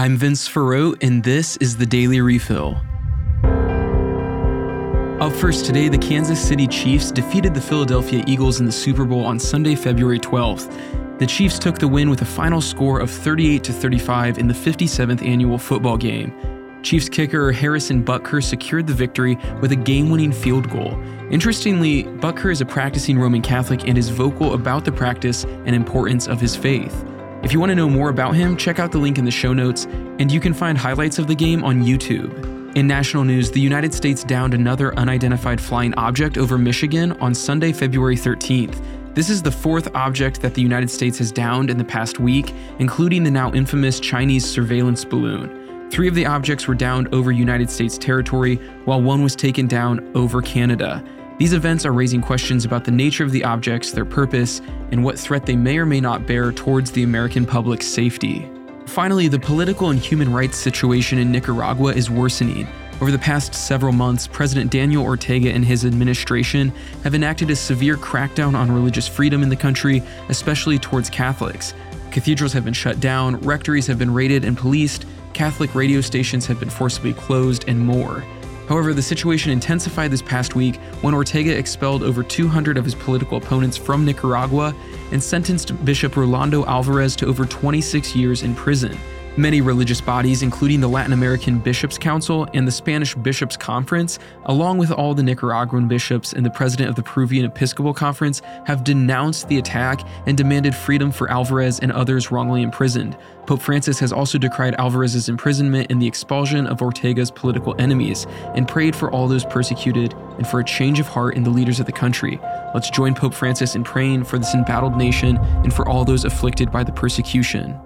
I'm Vince Farrow, and this is the Daily Refill. Up first today, the Kansas City Chiefs defeated the Philadelphia Eagles in the Super Bowl on Sunday, February 12th. The Chiefs took the win with a final score of 38 to 35 in the 57th annual football game. Chiefs kicker Harrison Butker secured the victory with a game winning field goal. Interestingly, Butker is a practicing Roman Catholic and is vocal about the practice and importance of his faith. If you want to know more about him, check out the link in the show notes, and you can find highlights of the game on YouTube. In national news, the United States downed another unidentified flying object over Michigan on Sunday, February 13th. This is the fourth object that the United States has downed in the past week, including the now infamous Chinese surveillance balloon. Three of the objects were downed over United States territory, while one was taken down over Canada. These events are raising questions about the nature of the objects, their purpose, and what threat they may or may not bear towards the American public's safety. Finally, the political and human rights situation in Nicaragua is worsening. Over the past several months, President Daniel Ortega and his administration have enacted a severe crackdown on religious freedom in the country, especially towards Catholics. Cathedrals have been shut down, rectories have been raided and policed, Catholic radio stations have been forcibly closed, and more. However, the situation intensified this past week when Ortega expelled over 200 of his political opponents from Nicaragua and sentenced Bishop Rolando Alvarez to over 26 years in prison. Many religious bodies, including the Latin American Bishops' Council and the Spanish Bishops' Conference, along with all the Nicaraguan bishops and the president of the Peruvian Episcopal Conference, have denounced the attack and demanded freedom for Alvarez and others wrongly imprisoned. Pope Francis has also decried Alvarez's imprisonment and the expulsion of Ortega's political enemies, and prayed for all those persecuted and for a change of heart in the leaders of the country. Let's join Pope Francis in praying for this embattled nation and for all those afflicted by the persecution.